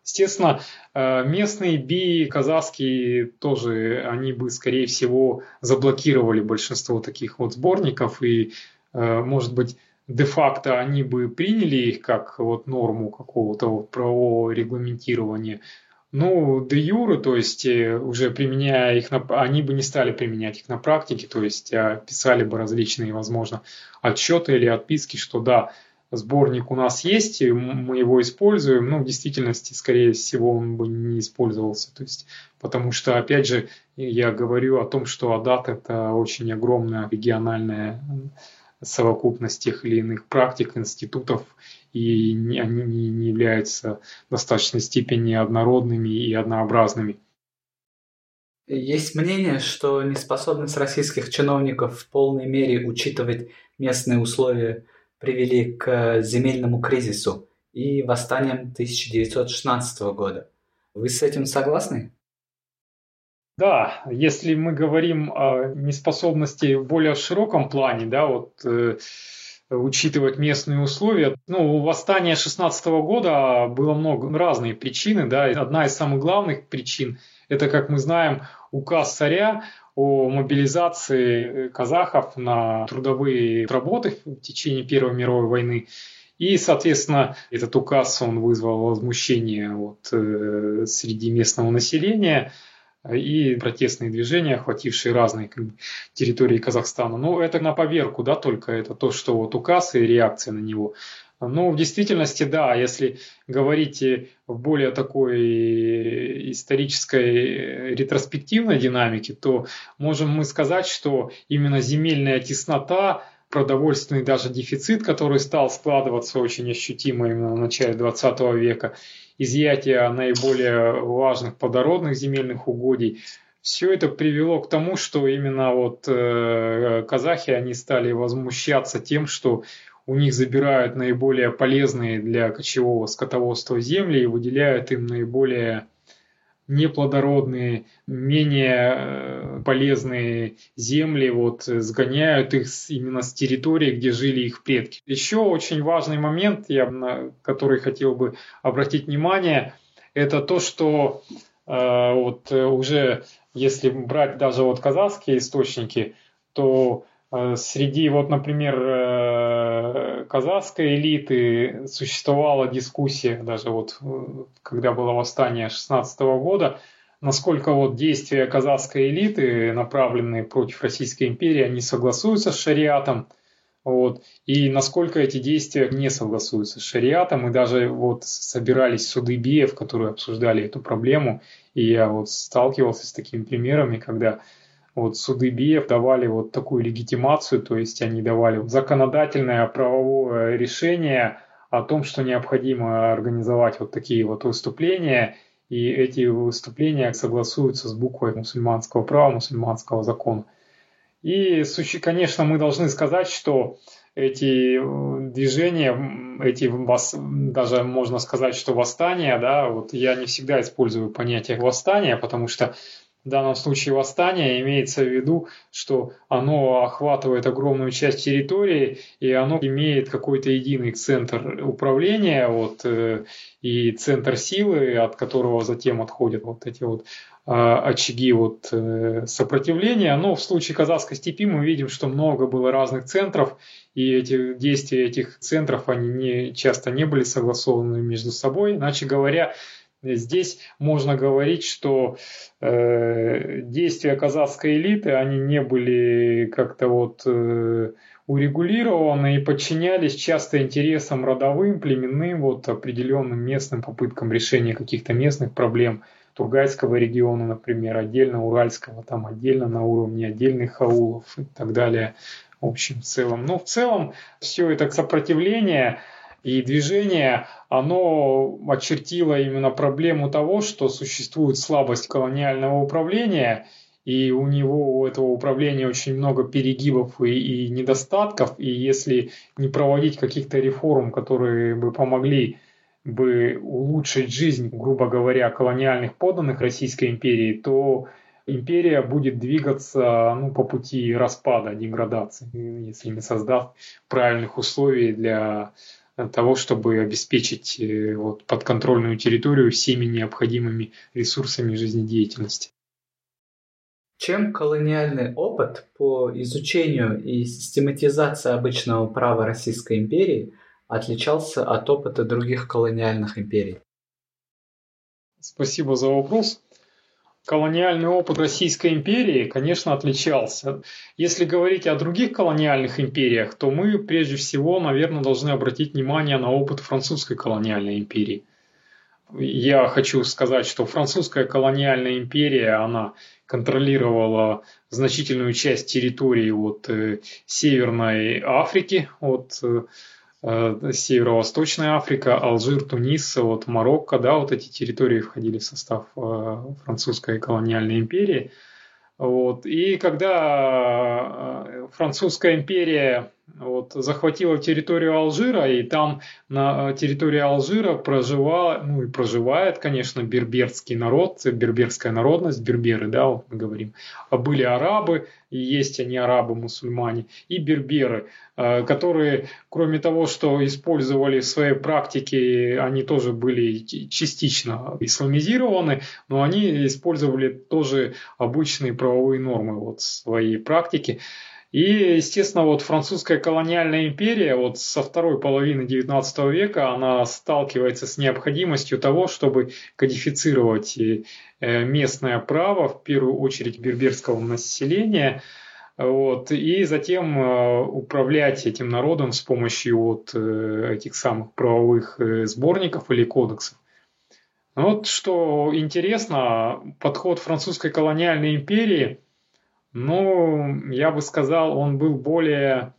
Естественно, э, местные би казахские тоже, они бы, скорее всего, заблокировали большинство таких вот сборников, и, э, может быть, де-факто они бы приняли их как вот норму какого-то вот правового регламентирования, ну, де юры, то есть э, уже применяя их, на, они бы не стали применять их на практике, то есть а писали бы различные, возможно, отчеты или отписки, что да, сборник у нас есть, мы его используем, но в действительности, скорее всего, он бы не использовался. То есть, потому что, опять же, я говорю о том, что Адат – это очень огромная региональная совокупность тех или иных практик, институтов, и они не являются в достаточной степени однородными и однообразными. Есть мнение, что неспособность российских чиновников в полной мере учитывать местные условия привели к земельному кризису и восстаниям 1916 года. Вы с этим согласны? Да, если мы говорим о неспособности в более широком плане, да, вот э, учитывать местные условия, ну, у восстания 16 года было много разные причины, да, одна из самых главных причин – это, как мы знаем, указ царя о мобилизации э, казахов на трудовые работы в течение Первой мировой войны. И, соответственно, этот указ он вызвал возмущение вот, э, среди местного населения и протестные движения, охватившие разные территории Казахстана. Но это на поверку, да, только это то, что вот указ и реакция на него. Ну, в действительности, да, если говорить в более такой исторической ретроспективной динамике, то можем мы сказать, что именно земельная теснота, продовольственный даже дефицит, который стал складываться очень ощутимо именно в начале 20 века, изъятие наиболее важных плодородных земельных угодий, все это привело к тому, что именно вот э, казахи, они стали возмущаться тем, что у них забирают наиболее полезные для кочевого скотоводства земли и выделяют им наиболее неплодородные, менее э, полезные земли, вот сгоняют их именно с территории, где жили их предки. Еще очень важный момент, я на который хотел бы обратить внимание, это то, что э, вот уже если брать даже вот казахские источники, то Э, среди, вот, например, э, казахской элиты существовала дискуссия, даже вот э, когда было восстание 16 года, насколько вот действия казахской элиты, направленные против Российской империи, они согласуются с шариатом, вот, и насколько эти действия не согласуются с шариатом, и даже вот собирались суды биев, которые обсуждали эту проблему, и я вот сталкивался с такими примерами, когда вот суды БИЭФ давали вот такую легитимацию, то есть они давали законодательное правовое решение о том, что необходимо организовать вот такие вот выступления, и эти выступления согласуются с буквой мусульманского права, мусульманского закона. И, конечно, мы должны сказать, что эти э, движения, эти даже можно сказать, что восстания, да, вот я не всегда использую понятие восстания, потому что в данном случае восстание имеется в виду, что оно охватывает огромную часть территории, и оно имеет какой-то единый центр управления вот, э, и центр силы, от которого затем отходят вот эти вот а, очаги вот, э, сопротивления. Но в случае казахской степи мы видим, что много было разных центров, и эти действия этих центров, они не, часто не были согласованы между собой. Иначе говоря, Здесь можно говорить, что э, действия казахской элиты, они не были как-то вот э, урегулированы и подчинялись часто интересам родовым, племенным, вот определенным местным попыткам решения каких-то местных проблем. Тургайского региона, например, отдельно Уральского, там отдельно на уровне отдельных аулов и так далее. В общем, в целом. Но в целом все это сопротивление – и движение, оно очертило именно проблему того, что существует слабость колониального управления, и у него, у этого управления очень много перегибов и, и недостатков, и если не проводить каких-то реформ, которые бы помогли бы улучшить жизнь, грубо говоря, колониальных подданных Российской империи, то империя будет двигаться ну, по пути распада, деградации, если не создаст правильных условий для того, чтобы обеспечить э, вот, подконтрольную территорию всеми необходимыми ресурсами жизнедеятельности. Чем колониальный опыт по изучению и систематизации обычного права Российской империи отличался от опыта других колониальных империй? Спасибо за вопрос колониальный опыт Российской империи, конечно, отличался. Если говорить о других колониальных империях, то мы прежде всего, наверное, должны обратить внимание на опыт французской колониальной империи. Я хочу сказать, что французская колониальная империя, она контролировала значительную часть территории от э, Северной Африки, от э, Северо-Восточная Африка, Алжир, Тунис, вот Марокко, да, вот эти территории входили в состав э, французской колониальной империи. Вот. И когда э, французская империя вот, захватила территорию Алжира, и там на территории Алжира проживал, ну и проживает, конечно, берберский народ, берберская народность, берберы, да, вот мы говорим. А были арабы, и есть они арабы-мусульмане, и берберы, э, которые, кроме того, что использовали в своей практике, они тоже были частично исламизированы, но они использовали тоже обычные правовые нормы вот, в своей практике. И, естественно, вот французская колониальная империя вот со второй половины XIX века она сталкивается с необходимостью того, чтобы кодифицировать э, местное право, в первую очередь берберского населения, вот, и затем э, управлять этим народом с помощью вот э, этих самых правовых сборников или кодексов. Вот что интересно, подход французской колониальной империи – ну, я бы сказал, он был более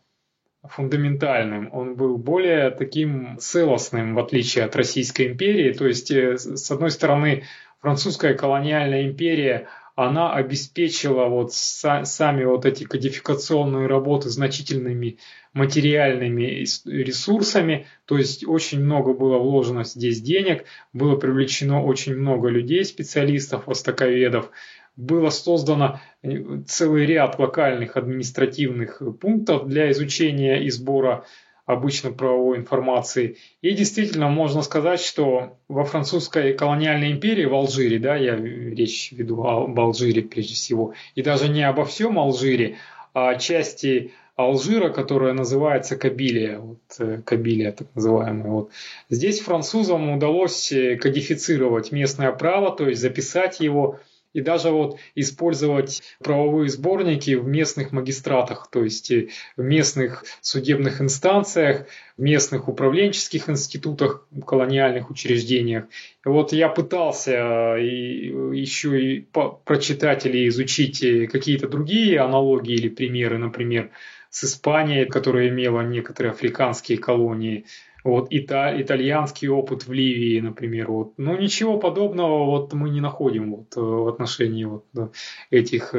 фундаментальным, он был более таким целостным, в отличие от Российской империи. То есть, э, с одной стороны, французская колониальная империя, она обеспечила вот сами вот эти кодификационные работы значительными материальными ресурсами, то есть очень много было вложено здесь денег, было привлечено очень много людей, специалистов, востоковедов, было создано э, целый ряд локальных административных пунктов для изучения и сбора обычно правовой информации. И действительно можно сказать, что во французской колониальной империи, в Алжире, да, я речь веду об Алжире прежде всего, и даже не обо всем Алжире, а части Алжира, которая называется Кабилия, вот, э, Кабилия так называемая. Вот. Здесь французам удалось э, кодифицировать местное право, то есть записать его и даже вот использовать правовые сборники в местных магистратах, то есть э, в местных судебных инстанциях, в местных управленческих институтах, колониальных учреждениях. И вот я пытался э, и еще и прочитать или изучить э, какие-то другие аналогии или примеры, например, с Испанией, которая имела некоторые африканские колонии, вот ита, итальянский опыт в Ливии, например, вот, ну ничего подобного вот мы не находим вот в отношении вот этих,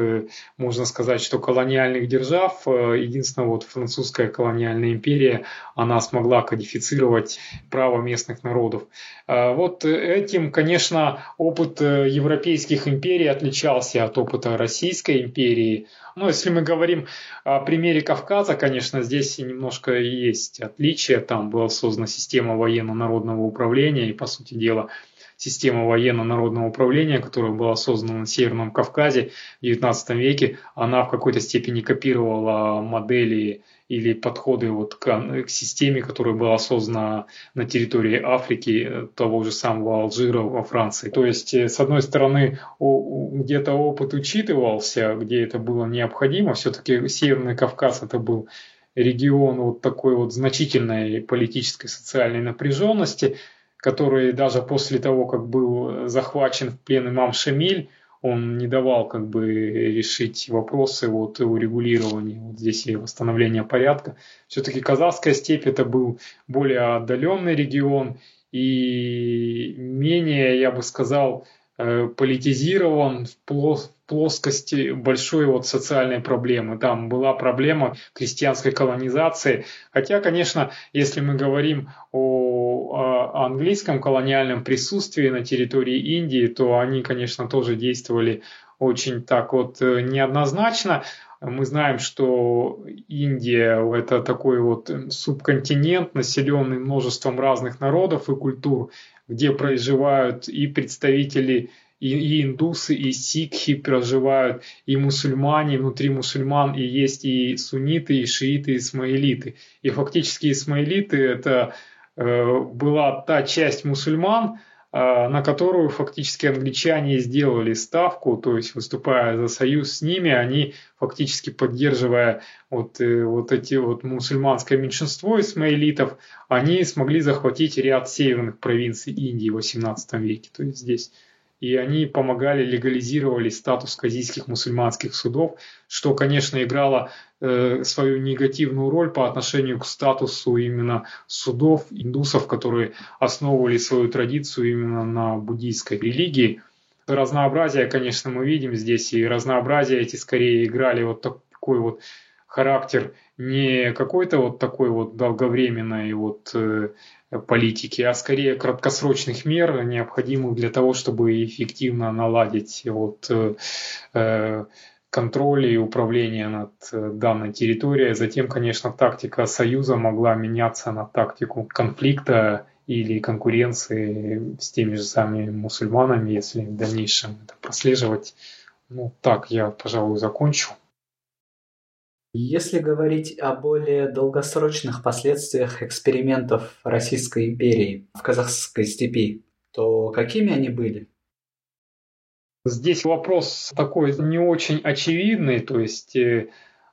можно сказать, что колониальных держав. Единственное, вот французская колониальная империя, она смогла кодифицировать право местных народов. Вот этим, конечно, опыт европейских империй отличался от опыта Российской империи. Ну, если мы говорим о примере Кавказа, конечно, здесь немножко есть отличия. Там была создана система военно-народного управления, и, по сути дела, система военно-народного управления, которая была создана на Северном Кавказе в XIX веке, она в какой-то степени копировала модели или подходы вот к, к системе, которая была создана на территории Африки, э, того же самого Алжира во Франции. То есть, э, с одной стороны, где-то опыт учитывался, где это было необходимо, все-таки Северный Кавказ это был регион вот такой вот значительной политической социальной напряженности, который даже после того, как был захвачен в плен имам Шамиль, он не давал как бы решить вопросы вот урегулирования вот здесь и восстановления порядка. Все-таки Казахская степь это был более отдаленный регион и менее, я бы сказал, э, политизирован в плоскости большой вот социальной проблемы. Там была проблема крестьянской колонизации. Хотя, конечно, если мы говорим о, о английском колониальном присутствии на территории Индии, то они, конечно, тоже действовали очень так вот э, неоднозначно. Мы знаем, что Индия – это такой вот субконтинент, населенный множеством разных народов и культур, где проживают и представители и, и индусы, и сикхи проживают, и мусульмане, внутри мусульман, и есть и сунниты, и шииты, и исмаилиты. И фактически исмаилиты – это э, была та часть мусульман, э, на которую фактически англичане сделали ставку, то есть выступая за союз с ними, они фактически поддерживая вот, э, вот эти вот мусульманское меньшинство исмаилитов, они смогли захватить ряд северных провинций Индии в 18 веке. То есть здесь и они помогали, легализировали статус казийских мусульманских судов, что, конечно, играло э, свою негативную роль по отношению к статусу именно судов индусов, которые основывали свою традицию именно на буддийской религии. Разнообразие, конечно, мы видим здесь, и разнообразие эти скорее играли вот такой вот характер не какой-то вот такой вот долговременной вот э, политики, а скорее краткосрочных мер, необходимых для того, чтобы эффективно наладить вот, э, э, контроль и управление над данной территорией. Затем, конечно, тактика Союза могла меняться на тактику конфликта или конкуренции с теми же самыми мусульманами, если в дальнейшем это прослеживать. Ну, так я, пожалуй, закончу. Если говорить о более долгосрочных последствиях экспериментов Российской империи в казахской степи, то какими они были? Здесь вопрос такой не очень очевидный, то есть э,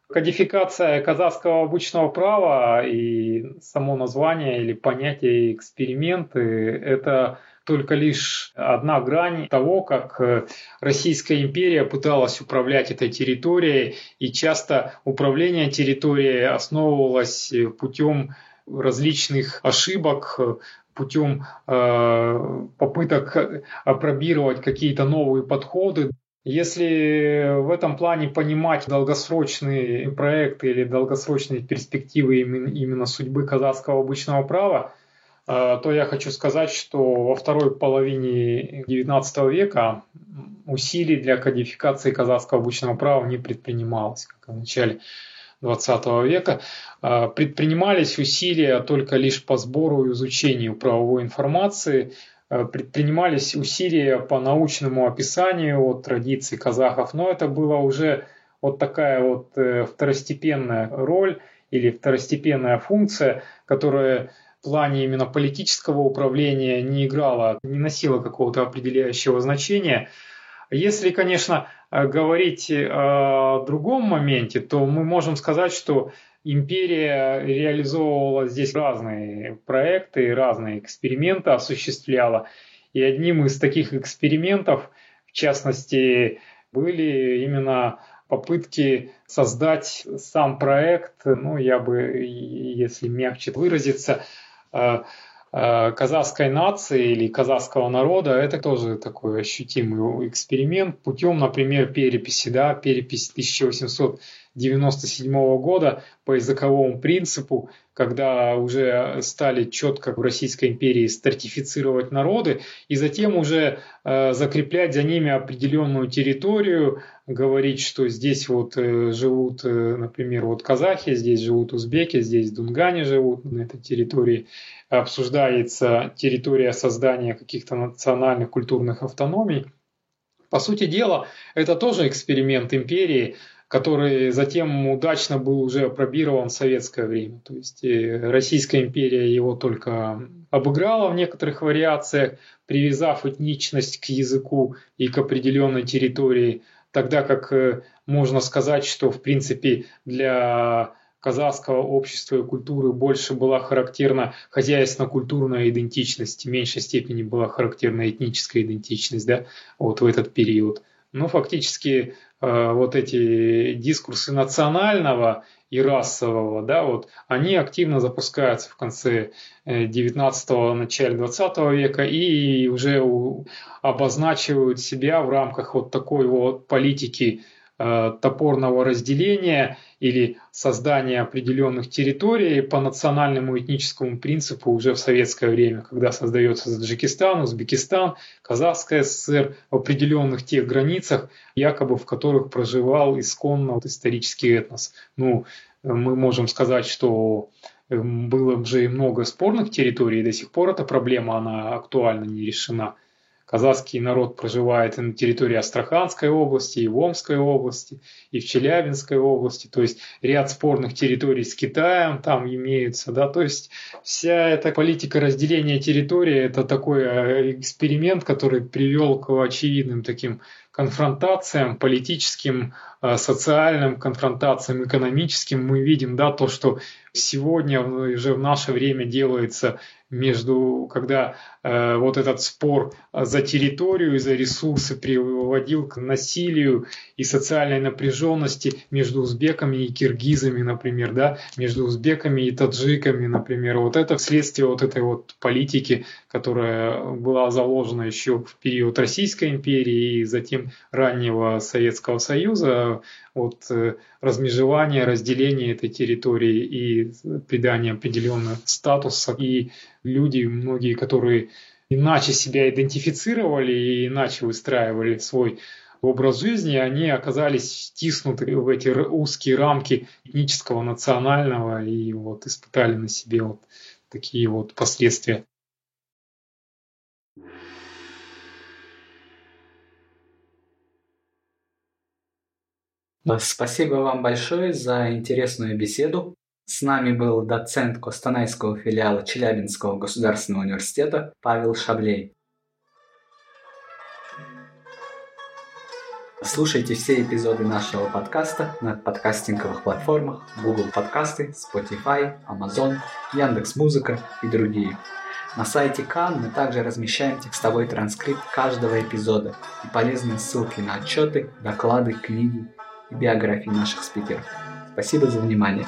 кодификация казахского обычного права и само название или понятие эксперименты – это только лишь одна грань того, как э, Российская империя пыталась управлять этой территорией, и часто управление территорией основывалось э, путем различных ошибок, путем э, попыток опробировать какие-то новые подходы. Если в этом плане понимать долгосрочные проекты или долгосрочные перспективы именно, судьбы казахского обычного права, Э, то я хочу сказать, что во второй половине XIX века усилий для кодификации казахского обычного права не предпринималось, как в начале XX века. Э, предпринимались усилия только лишь по сбору и изучению правовой информации, э, предпринимались усилия по научному описанию от традиций казахов, но это была уже вот такая вот второстепенная роль или второстепенная функция, которая плане именно политического управления не играла, не носила какого-то определяющего значения. Если, конечно, э, говорить о другом моменте, то мы можем сказать, что империя реализовывала здесь разные проекты, разные эксперименты осуществляла. И одним из таких экспериментов, в частности, были именно попытки создать сам проект, ну, я бы, если мягче выразиться, казахской нации или казахского народа, это тоже такой ощутимый эксперимент путем, например, переписи, да, перепись 1800 1997 года по языковому принципу, когда уже стали четко в Российской империи стратифицировать народы и затем уже э, закреплять за ними определенную территорию, говорить, что здесь вот э, живут, э, например, вот казахи, здесь живут узбеки, здесь дунгане живут на этой территории. Обсуждается территория создания каких-то национальных культурных автономий. По сути дела, это тоже эксперимент империи, который затем удачно был уже опробирован в советское время. То есть э, Российская империя его только обыграла в некоторых вариациях, привязав этничность к языку и к определенной территории, тогда как э, можно сказать, что в принципе для казахского общества и культуры больше была характерна хозяйственно-культурная идентичность, в меньшей степени была характерна этническая идентичность да, вот в этот период. Но фактически вот эти дискурсы национального и расового, да, вот, они активно запускаются в конце 19-го, э, начале 20 века и уже обозначивают себя в рамках вот такой вот политики Э, топорного разделения или создания определенных территорий по национальному этническому принципу уже в советское время, когда создается Таджикистан, Узбекистан, Казахская ССР в определенных тех границах, якобы в которых проживал исконно вот исторический этнос. Ну, мы можем сказать, что э, было уже и много спорных территорий, и до сих пор эта проблема, она актуально не решена. Казахский народ проживает и на территории Астраханской области, и в Омской области, и в Челябинской области. То есть ряд спорных территорий с Китаем там имеются. Да? То есть вся эта политика разделения территории – это такой э, эксперимент, который привел к очевидным таким конфронтациям политическим, э, социальным конфронтациям, экономическим. Мы видим да, то, что сегодня уже в наше время делается между, когда э, вот этот спор за территорию и за ресурсы приводил к насилию и социальной напряженности между узбеками и киргизами, например, да, между узбеками и таджиками, например. Вот это вследствие вот этой вот политики, которая была заложена еще в период Российской империи и затем раннего Советского Союза, от э, размежевания, разделения этой территории и придания определенного статуса. И люди, многие, которые иначе себя идентифицировали и иначе выстраивали свой образ жизни, они оказались стиснуты в эти узкие рамки этнического, национального и вот испытали на себе вот такие вот последствия. Спасибо вам большое за интересную беседу. С нами был доцент Костанайского филиала Челябинского государственного университета Павел Шаблей. Слушайте все эпизоды нашего подкаста на подкастинговых платформах Google Подкасты, Spotify, Amazon, Яндекс.Музыка и другие. На сайте Кан мы также размещаем текстовой транскрипт каждого эпизода и полезные ссылки на отчеты, доклады, книги и биографии наших спикеров. Спасибо за внимание.